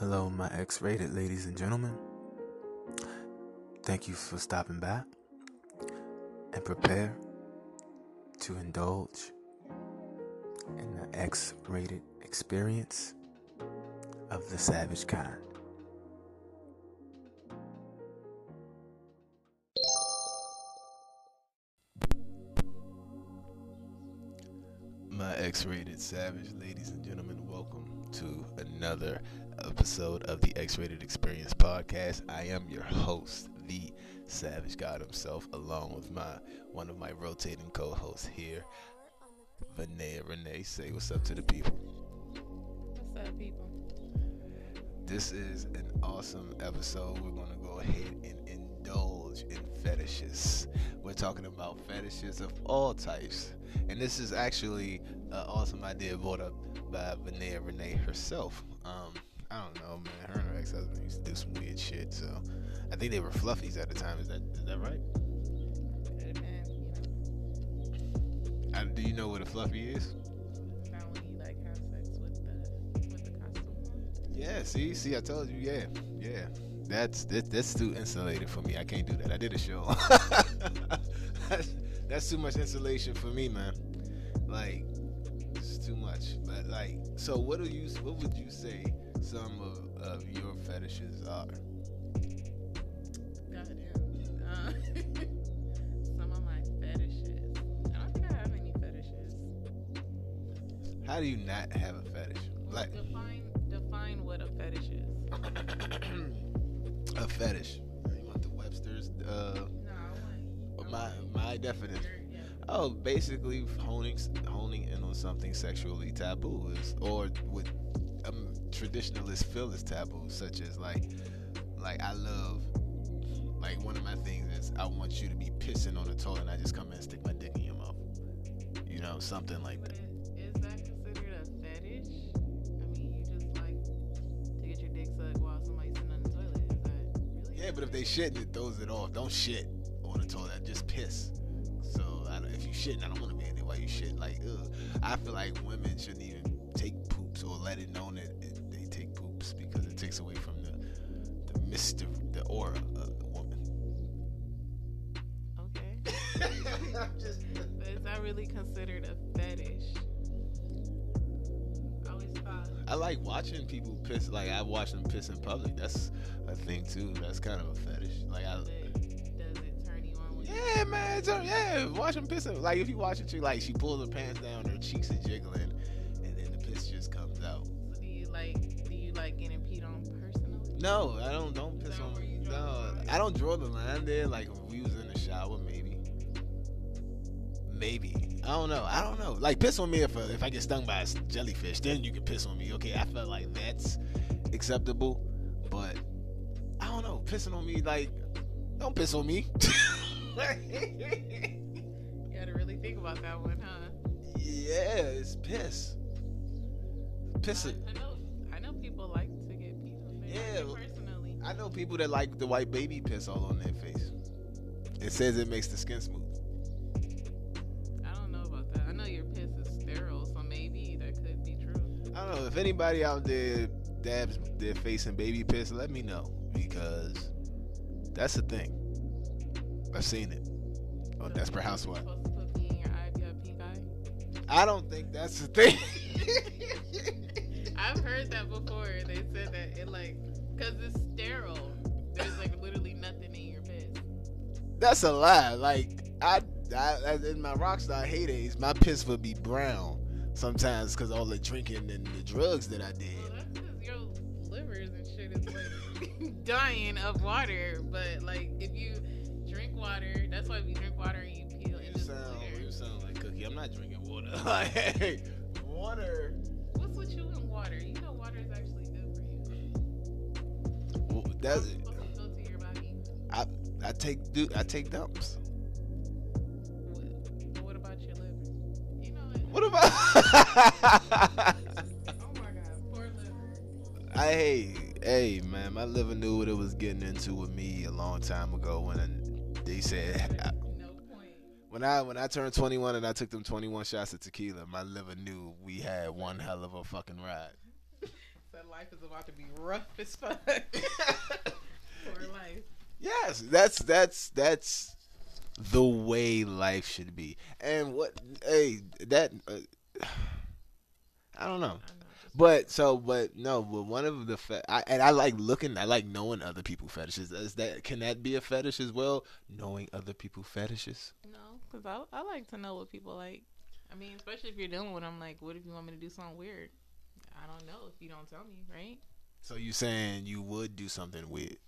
Hello, my X rated ladies and gentlemen. Thank you for stopping by and prepare to indulge in the X rated experience of the savage kind. My X rated savage ladies and gentlemen, welcome to another episode of the X Rated Experience podcast. I am your host, the Savage God himself, along with my one of my rotating co-hosts here, Vanea Renee. Say what's up to the people. What's up, people? This is an awesome episode. We're gonna go ahead and indulge in fetishes. We're talking about fetishes of all types, and this is actually an awesome idea brought up by Vanea Renee herself. Um, I don't know, man. Her and her ex-husband used to do some weird shit. So I think they were fluffies at the time. Is that is that right? Could have been, you know, I, do you know what a fluffy is? found when you like have sex with the with the costume. Yeah. See, see, I told you. Yeah, yeah. That's that, that's too insulated for me. I can't do that. I did a show. that's, that's too much insulation for me, man. So what do you? What would you say some of, of your fetishes are? Goddamn. Uh, some of my fetishes. I don't think I have any fetishes. How do you not have a fetish? Like define define what a fetish is. a fetish. You want the Webster's? Uh, No, I want. my my definition. Oh, basically honing honing in on something sexually taboo is, or with um, traditionalists feel is taboo, such as like, like I love, like one of my things is I want you to be pissing on the toilet, and I just come in and stick my dick in your mouth. You know, something like that. it, is that considered a fetish? I mean, you just like to get your dick sucked while somebody's sitting the toilet. Is that really? Yeah, but if they shit, it throws it off. Don't shit on the toilet. Just piss. Shitting, I don't want to be in there while you shit. Like, ugh. I feel like women shouldn't even take poops or let it known that it, they take poops because it takes away from the the mystery, the aura of the woman. Okay. I'm just. But is that really considered a fetish? I always thought. I like watching people piss. Like I watch them piss in public. That's a thing too. That's kind of a fetish. Like I. Yeah, man. Yeah, watch them pissing. Like if you watch it, chick, like she pulls her pants down, her cheeks are jiggling, and then the piss just comes out. So do you like do you like getting peed on personally? No, I don't. Don't Is piss on No? I don't draw the line there. Like if we was in the shower, maybe. Maybe I don't know. I don't know. Like piss on me if if I get stung by a jellyfish, then you can piss on me. Okay, I felt like that's acceptable, but I don't know. Pissing on me, like don't piss on me. You gotta really think about that one, huh? yeah, it's piss. Piss it. I, I know I know people like to get peed on. They like Yeah, personally. I know people that like the white baby piss all on their face. It says it makes the skin smooth. I don't know about that. I know your piss is sterile, so maybe that could be true. I don't know if anybody out there dabs their face in baby piss. Let me know because that's the thing. I've seen it on So Desperate Housewives. Supposed to put pee in your eye if you have pink eye. I don't think that's the thing. I've heard that before. They said that it like, cause it's sterile. There's like literally nothing in your piss. that's a lie. Like I, I in my rockstar heydays, my piss would be brown sometimes because all the drinking and the drugs that I did. Well, that's your livers and shit is like dying of water. But like, if you water, that's why if you drink water and you peel You it sound, you sound like Cookie. I'm not drinking water. Like, water. What's with you and water? You know water is actually good for you. w- That's It's supposed to filter your body. I take do I take dumps. What, what about your liver? You know it. What about? Oh my god, poor liver. I hey hey man, my liver knew what it was getting into with me a long time said I, when I when I turned 21 and I took them 21 shots of tequila, my liver knew we had one hell of a fucking ride. said life is about to be rough as fuck. For life. Yes, that's that's that's the way life should be. And what hey that uh, I don't know. I know, But so, but no, but one of the fe- I, and I like looking, I like knowing other people fetishes. Is that can that be a fetish as well? Knowing other people fetishes. no, because I, I like to know what people like. I mean, especially if you're dealing with them. Like, what if you want me to do something weird? I don't know if you don't tell me, right? So you saying you would do something weird?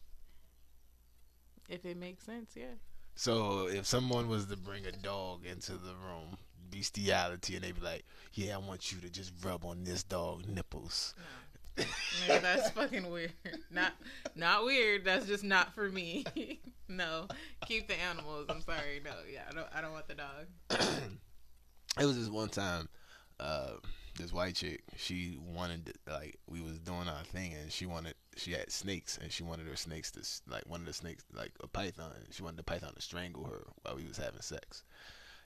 If it makes sense, yeah. So if someone was to bring a dog into the room, bestiality, and they be like, "Yeah, I want you to just rub on this dog nipples." No. Nigga, that's fucking weird. Not not weird. That's just not for me. no, keep the animals. I'm sorry. No, yeah, I don't. I don't want the dog. it was this one time uh this white chick she wanted like we was doing our thing and she wanted she had snakes and she wanted her snakes to like one of the snakes like a python she wanted the python to strangle her while we was having sex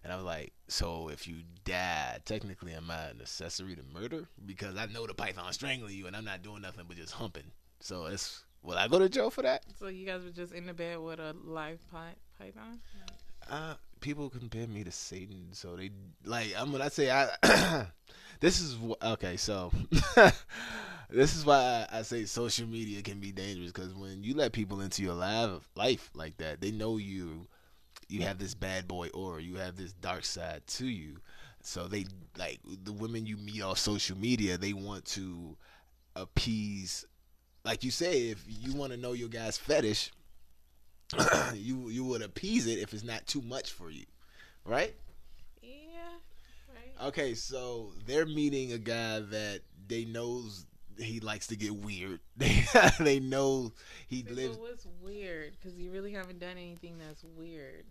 and I was like, so if you die, technically am I an accessory to murder? Because I know the python strangling you and I'm not doing nothing but just humping. So it's will I go to jail for that? So you guys were just in the bed with a live py- python? uh, people compare me to Satan, so they like. I'm when I say I. this is wh- okay. So this is why I, I say social media can be dangerous because when you let people into your life life like that, they know you. You have this bad boy aura. You have this dark side to you. So they like the women you meet on social media. They want to appease. Like you say, if you want to know your guy's fetish, you you would appease it if it's not too much for you, right? Yeah. Right. Okay, so they're meeting a guy that they knows he likes to get weird. They they know he lives. What's weird? Because you really haven't done anything that's weird.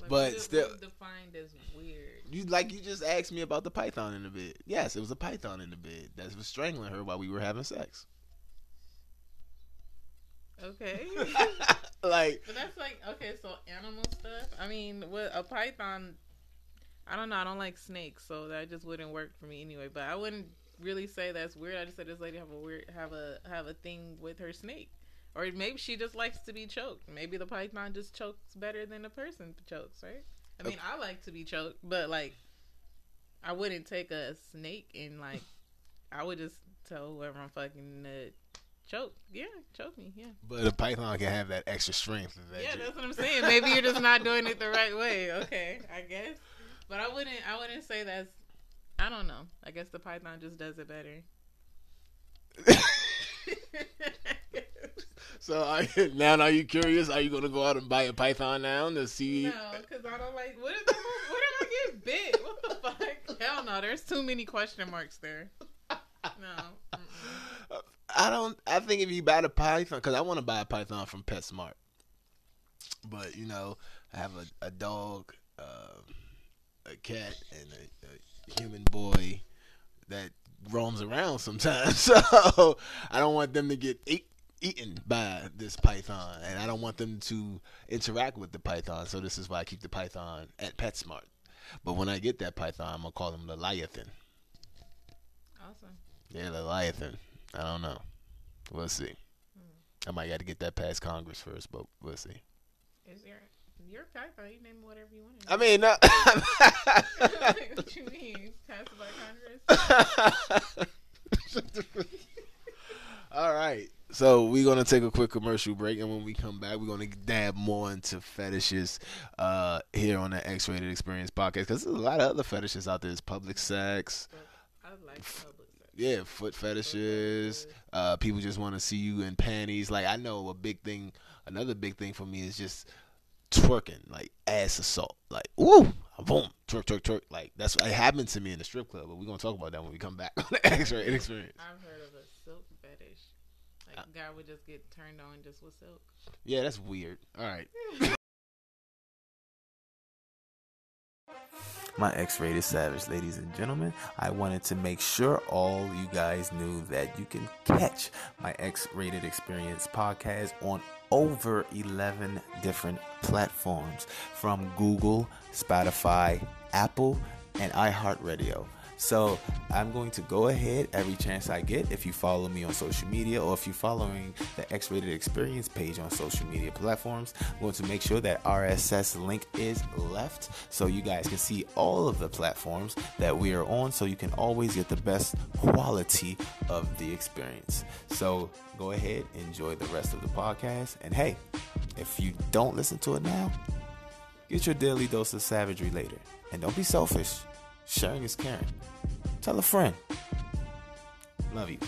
Like, But still- defined as weird. You like you just asked me about the python in the bed. Yes, it was a python in the bed that was strangling her while we were having sex. Okay. like But that's like okay, so animal stuff. I mean, with a python, I don't know. I don't like snakes, so that just wouldn't work for me anyway. But I wouldn't really say that's weird. I just said this lady have a weird have a have a thing with her snake, or maybe she just likes to be choked. Maybe the python just chokes better than the person chokes, right? I mean, I like to be choked, but like, I wouldn't take a snake and like, I would just tell whoever I'm fucking to choke. Yeah, choke me. Yeah. But a python can have that extra strength. That Yeah, you- that's what I'm saying. Maybe you're just not doing it the right way. Okay, I guess. But I wouldn't. I wouldn't say that's. I don't know. I guess the python just does it better. so are now, are you curious? Are you gonna go out and buy a python now to see? no, because I don't like. What if I, what if I get bit? What the fuck? Hell no. There's too many question marks there. No. Mm-mm. I don't. I think if you buy the python, because I want to buy a python from PetSmart, but you know, I have a, a dog, uh, a cat, and a, a human boy that roams around sometimes. So I don't want them to get eat, eaten by this python, and I don't want them to interact with the python. So this is why I keep the python at PetSmart. But when I get that python, I'm gonna call him Leviathan. Awesome. Yeah, Leviathan. I don't know. We'll see. Hmm. I might got to get that past Congress first, but we'll see. Is your your python? You name whatever you want. I mean, no. what you mean? Passed by Congress? All right. So we're gonna take a quick commercial break, and when we come back, we're gonna dab more into fetishes uh, here on the X-Rated Experience podcast. Because there's a lot of other fetishes out there. There's public sex, I like public sex. yeah, foot fetishes. Uh, people just want to see you in panties. Like I know a big thing. Another big thing for me is just twerking, like ass assault. Like ooh, boom, twerk, twerk, twerk. Like that's what it happened to me in the strip club. But we're gonna talk about that when we come back on the X-Rated Experience. I've heard of a silk fetish. Like Uh, guy would just get turned on just with silk. Yeah, that's weird. All right. My X rated savage, ladies and gentlemen. I wanted to make sure all you guys knew that you can catch my X rated experience podcast on over 11 different platforms from Google, Spotify, Apple, and iHeartRadio. So I'm going to go ahead every chance I get. If you follow me on social media or if you're following the X Rated Experience page on social media platforms, I'm going to make sure that RSS link is left so you guys can see all of the platforms that we are on so you can always get the best quality of the experience. So go ahead, enjoy the rest of the podcast. And hey, if you don't listen to it now, get your daily dose of savagery later. And don't be selfish. Sharing is caring. Tell a friend. Love you.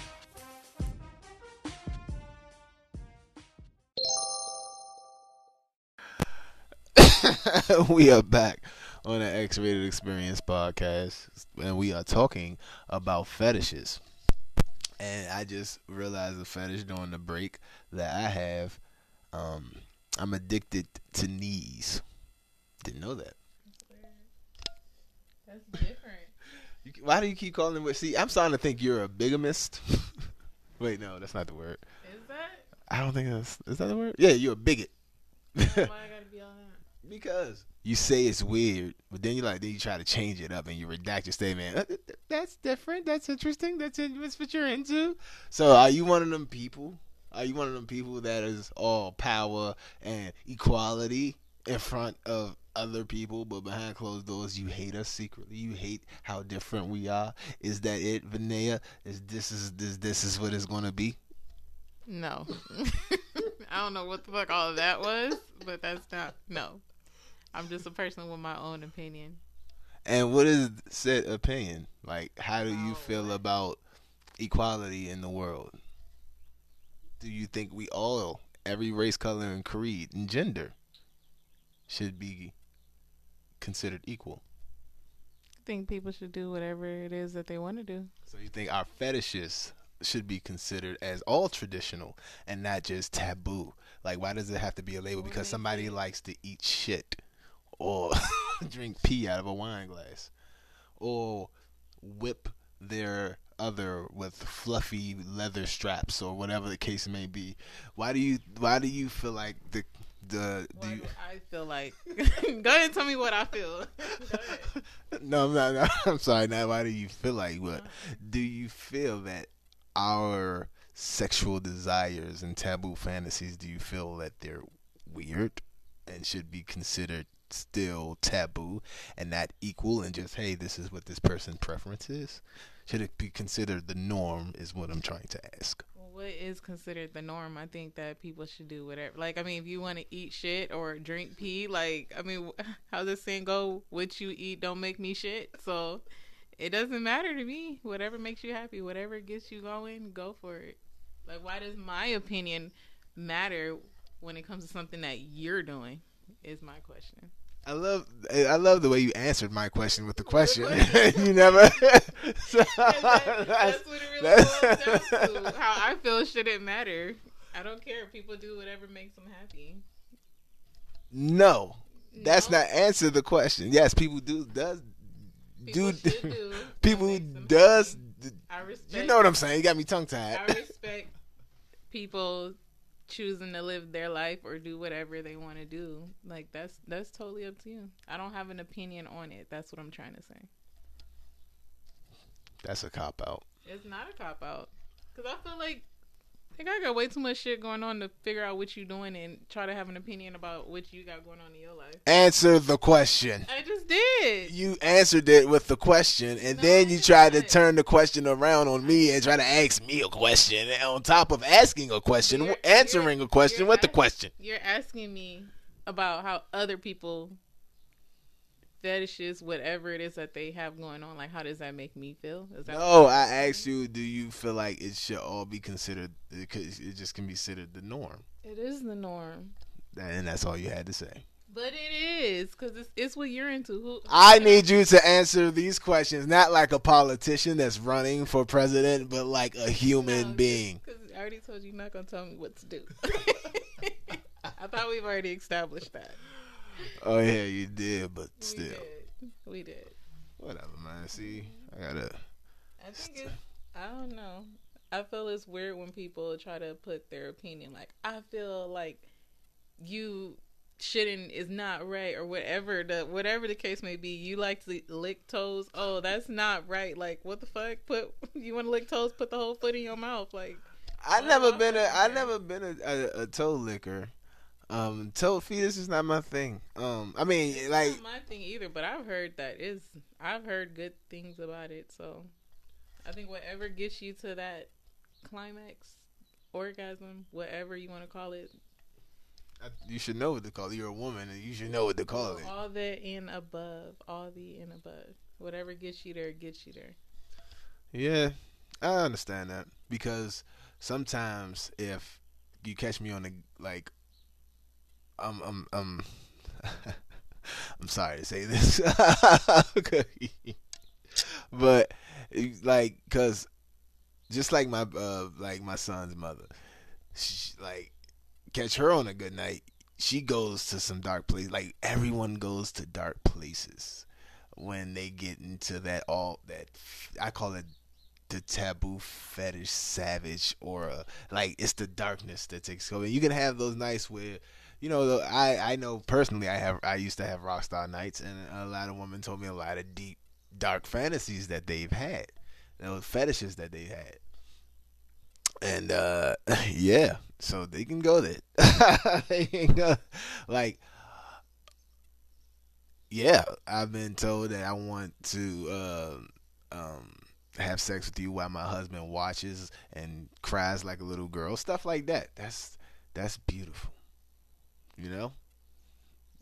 we are back on the X Rated Experience podcast, and we are talking about fetishes. And I just realized a fetish during the break that I have. Um, I'm addicted to knees. Didn't know that. That's different. You, why do you keep calling it? See, I'm starting to think you're a bigamist. Wait, no, that's not the word. Is that? I don't think that's is that the word. Yeah, you're a bigot. Why I gotta be on that? because you say it's weird, but then you like then you try to change it up and you redact your statement. "Uh, th- th- That's different. That's interesting. That's in- that's what you're into. So are you one of them people? Are you one of them people that is all power and equality in front of other people, but behind closed doors you hate us secretly? You hate how different we are. Is that it, Vinaya? Is this is this this is what it's gonna be? No. I don't know what the fuck all of that was, but that's not. No. I'm just a person with my own opinion. And what is said opinion? Like, how do you Oh, feel about equality in the world? Do you think we all, every race, color, and creed and gender, should be considered equal? I think people should do whatever it is that they want to do. So you think our fetishes should be considered as all traditional and not just taboo? Like, why does it have to be a label? Because somebody likes to eat shit or drink pee out of a wine glass or whip their other with fluffy leather straps or whatever the case may be. Why do you why do you feel like the the do you, I feel like? Go ahead and tell me what I feel. No, I'm not. I'm sorry. Now, why do you feel like what? Uh-huh. Do you feel that our sexual desires and taboo fantasies? Do you feel that they're weird and should be considered still taboo and not equal? And just hey, this is what this person's preference is. Should it be considered the norm? Is what I'm trying to ask. What is considered the norm? I think that people should do whatever. Like, I mean, if you want to eat shit or drink pee, like, I mean, how's this saying go? What you eat don't make me shit. So it doesn't matter to me. Whatever makes you happy, whatever gets you going, go for it. Like, why does my opinion matter when it comes to something that you're doing? Is my question. I love I love the way you answered my question with the question. You never. That- that's what it really that's- boils down to. How I feel shouldn't matter. I don't care. if People do whatever makes them happy. No, that's No? not answer the question. Yes, people do does People do do people does. I respect. You know what I'm saying? You got me tongue tied. I respect people choosing to live their life or do whatever they want to do. Like that's that's totally up to you. I don't have an opinion on it. That's what I'm trying to say. That's a cop out. It's not a cop out because I feel like. I think I got way too much shit going on to figure out what you're doing and try to have an opinion about what you got going on in your life. Answer the question. I just did. You answered it with the question, and No, then you tried to turn the question around on me and try to ask me a question. And on top of asking a question, You're- answering you're- a question with the question. You're asking me about how other people fetishes, whatever it is that they have going on, like how does that make me feel? Is that No, I asked you, do you feel like it should all be considered? Because it just can be considered the norm, It is the norm, and that's all you had to say. but it is because it's, it's what you're into. Who, I need you to answer these questions, not like a politician that's running for president, but like a human being. Because I already told you you're not gonna tell me what to do. I thought we've already established that. Oh yeah, you did, but We still, did. We did. whatever, man. See, I gotta. I think it's, I don't know. I feel it's weird when people try to put their opinion. Like, I feel like you shitting is not right or whatever the whatever the case may be you like to lick toes oh that's not right like what the fuck put you want to lick toes put the whole foot in your mouth like I never been a I never been a, a, a toe licker. Um, toe fetish is not my thing. Um, I mean, it's like not my thing either but i've heard that is i've heard good things about it so i think whatever gets you to that climax orgasm whatever you want to call it you should know what to call it. You're a woman, and you should know what to call it. all the and above all the and above whatever gets you there gets you there Yeah, I understand that because sometimes if you catch me on the like, I'm I'm I'm I'm sorry to say this, but like, cause just like my uh like my son's mother, she, like catch her on a good night, she goes to some dark place. Like everyone goes to dark places when they get into that all that I call it the taboo fetish savage aura. Like it's the darkness that takes over. You can have those nights where, you know, I I know personally I have I used to have rock star nights, and a lot of women told me a lot of deep dark fantasies that they've had, those fetishes that they had. And uh yeah, so they can go there. they can go like yeah, I've been told that I want to um um have sex with you while my husband watches and cries like a little girl, stuff like that. That's that's beautiful. You know?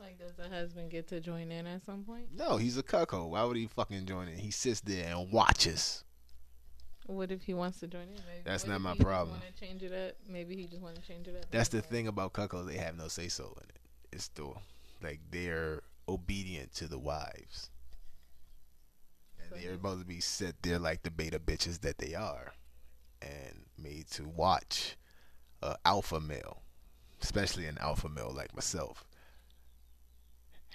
like does the husband get to join in at some point No, he's a cuckold. Why would he fucking join in? He sits there and watches. What if he wants to join in? Maybe, That's not my he problem. Want to change it up? Maybe he just want to change it up. That's the thing about cuckolds. They have no say so in it. It's the like they're obedient to the wives. And they're supposed to be set there like the beta bitches that they are, and made to watch a alpha male, especially an alpha male like myself,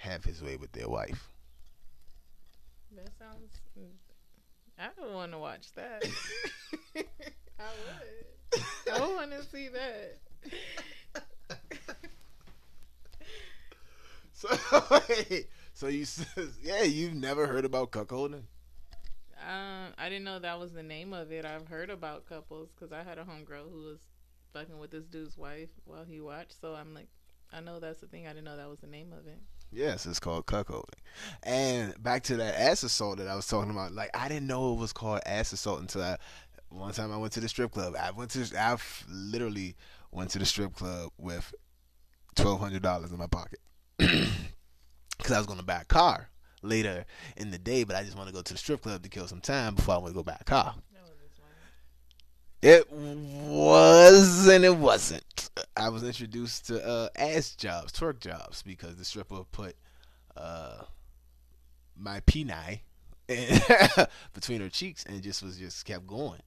have his way with their wife. That sounds. I don't want to watch that. I would. I want to see that. So, so you says, yeah, you've never heard about cuckolding? Um, I didn't know that was the name of it. I've heard about couples because I had a homegirl who was fucking with this dude's wife while he watched. So I'm like, I know that's the thing. I didn't know that was the name of it. Yes, it's called cuckolding. And back to that ass assault that I was talking about. Like I didn't know it was called ass assault until I one time I went to the strip club. I went to I literally went to the strip club with twelve hundred dollars in my pocket because I was to buy a car later in the day, but I just want to go to the strip club to kill some time before I went to go buy a car. That was just one. It was and it wasn't. I was introduced to uh, ass jobs, twerk jobs, because the stripper put uh, my penile between her cheeks and just was just kept going,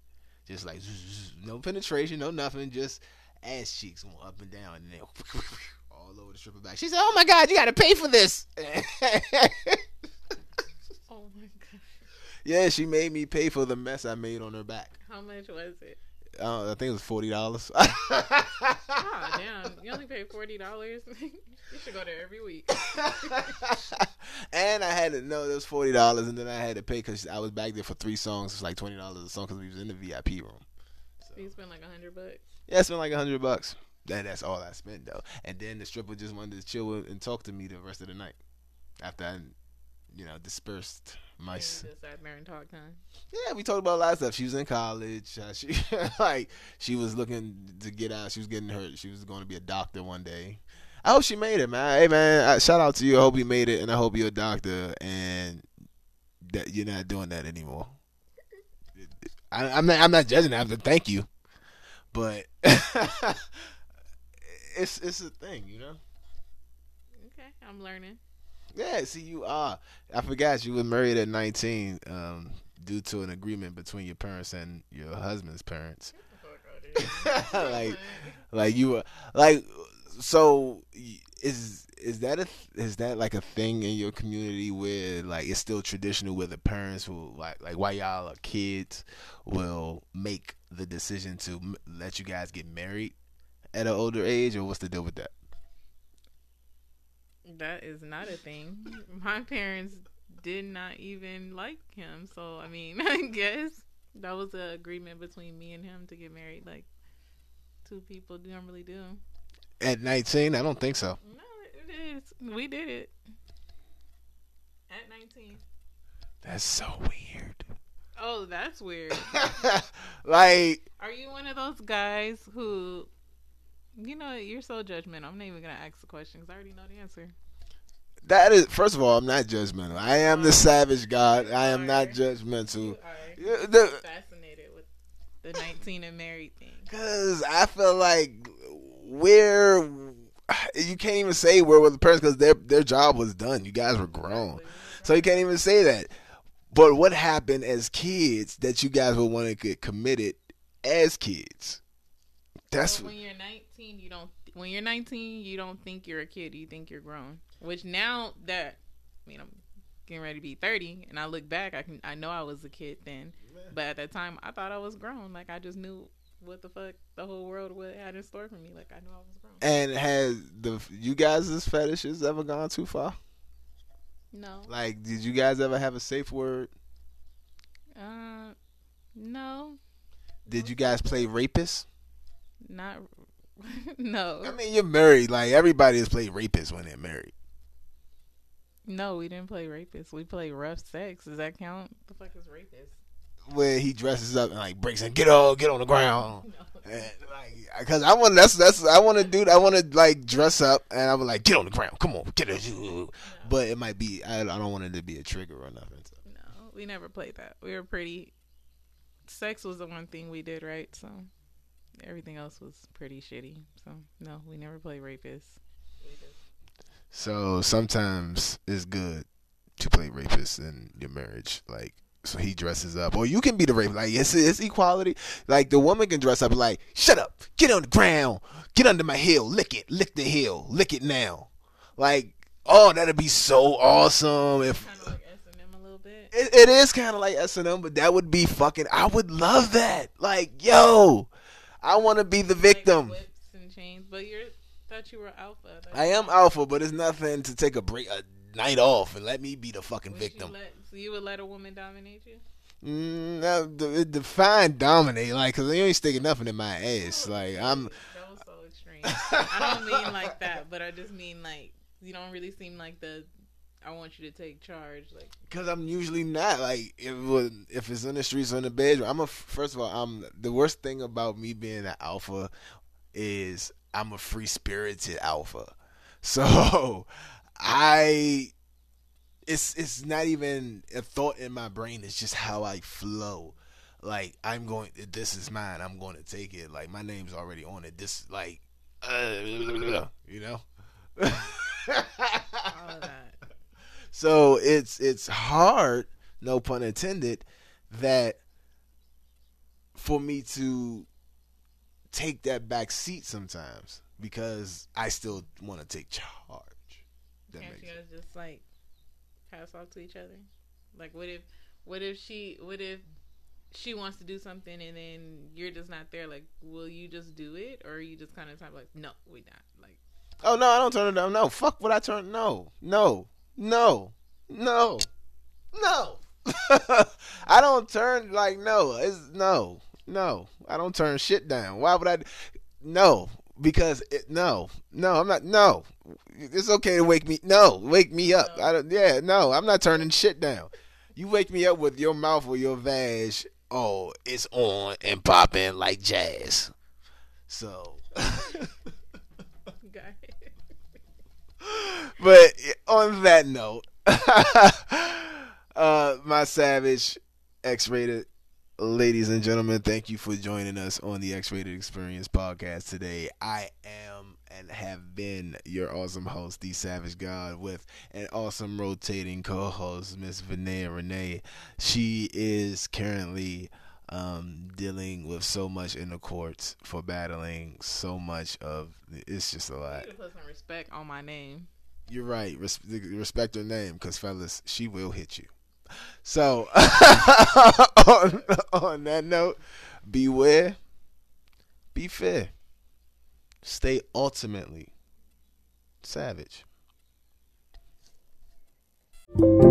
just like no penetration, no nothing, just ass cheeks going up and down, and then all over the stripper back. She said, "Oh my God, you got to pay for this." Oh my god! Yeah, she made me pay for the mess I made on her back. How much was it? Uh, I think it was forty dollars. Oh damn! You only paid forty dollars. you should go there every week. and I had to know it was forty dollars, and then I had to pay because I was back there for three songs. It's like twenty dollars a song because we was in the VIP room. So you spent like a hundred bucks. Yeah, I spent like a hundred bucks. That that's all I spent though. And then the stripper just wanted to chill and talk to me the rest of the night after I, you know, dispersed my. S- just there and talked, huh? Yeah, we talked about a lot of stuff. She was in college. Uh, she like she was looking to get out. She was getting hurt. She was going to be a doctor one day. I hope she made it, man. Hey, man, shout out to you. I hope you made it, and I hope you're a doctor and that you're not doing that anymore. I, I'm not. I'm not judging. I have to thank you, but it's it's a thing, you know. Okay, I'm learning. Yeah, see, you are. I forgot you were married at 19 um, due to an agreement between your parents and your husband's parents. like, like you were like, so is is that a is that like a thing in your community where like it's still traditional where the parents will like like while y'all are kids will make the decision to m- let you guys get married at an older age or what's the deal with that? That is not a thing. My parents did not even like him, so I mean, I guess that was an agreement between me and him to get married. Like two people normally do. At 19, I don't think so. No, it is. We did it at nineteen. That's so weird. Oh, that's weird. like, Are you one of those guys who, you know, you're so judgmental? I'm not even gonna ask the question because I already know the answer. that is, first of all, I'm not judgmental. I am the oh. savage God. I am not judgmental. You are the- fascinated with the 19 and married thing. Cause I feel like where you can't even say where were the parents because their their job was done. You guys were grown, so you can't even say that. But what happened as kids that you guys would want to get committed as kids? That's So when you're 19, you don't. When you're 19, you don't think you're a kid. You think you're grown. Which now that, I mean, I'm getting ready to be 30, and I look back, I can I know I was a kid then, but at that time, I thought I was grown. Like I just knew what the fuck the whole world would had in store for me. Like I knew I was grown. and has the you guys' fetishes ever gone too far? No. Like, did you guys ever have a safe word? Uh, no, Did you guys play rapist? not. no, I mean, you're married. Like everybody has played rapist when they're married. no, we didn't play rapist. We played rough sex. Does that count? The fuck is rapist? Where he dresses up and like breaks and get on, get on the ground. No. And, like, cause I want that's that's I want to do I want to like dress up and I'm like get on the ground, come on, get it. But it might be I, I don't want it to be a trigger or nothing. So. No, we never played that. We were pretty. Sex was the one thing we did right, so everything else was pretty shitty. So no, we never played rapists. So sometimes it's good to play rapist in your marriage, like. So he dresses up, or you can be the rapist. Like it's it's equality. Like the woman can dress up, like shut up, get on the ground, get under my heel, lick it, lick the heel, lick it now. Like oh, that'd be so awesome if Kind of like S and M a little bit. It, it is kind of like S and M, but that would be fucking. I would love that. Like, yo, I want to be the Like victim. whips and chains, but you're thought you were alpha. I am alpha, but it's nothing to take a break, a night off, and let me be the fucking Would you victim. let- so you would let a woman dominate you? Mm, no, define dominate, like, cause you ain't sticking nothing in my ass. Like, I'm. That was so extreme. I don't mean like that, but I just mean like you don't really seem like the. I want you to take charge. Like Cause I'm usually not like if if it's in the streets or in the bedroom. I'm a first of all, I'm the worst thing about me being an alpha is I'm a free spirited alpha. So I it's it's not even a thought in my brain. It's just how I flow. Like I'm going. This is mine. I'm going to take it. Like my name's already on it. This like, uh, you know. all of that. So it's it's hard, no pun intended, that for me to take that back seat sometimes because I still want to take charge. That Can't you guys just like pass off to each other? Like, what if, what if she, what if she wants to do something and then you're just not there? Like, will you just do it, or are you just kind of type like, no, we not. Like, Oh no, I don't turn it down. No, fuck what I turn. No, no, no, no, no. I don't turn like no. It's no, no. I don't turn shit down. Why would I? No, because it, no, no. I'm not. No, it's okay to wake me. No, wake me up. I don't. Yeah, no. I'm not turning shit down. You wake me up with your mouth or your vag. Oh, it's on and popping like jazz. So. but on that note, uh, my savage X-rated ladies and gentlemen, thank you for joining us on the X-rated Experience podcast today. I am and have been your awesome host, the Savage God, with an awesome rotating co-host, Miss Vinaya Renee. She is currently um, dealing with so much in the courts for battling so much of. It's just a You lot. to put some respect on my name. You're right. Res- respect her name, because fellas, she will hit you. So, on, on that note, beware, be fair, stay ultimately savage. you.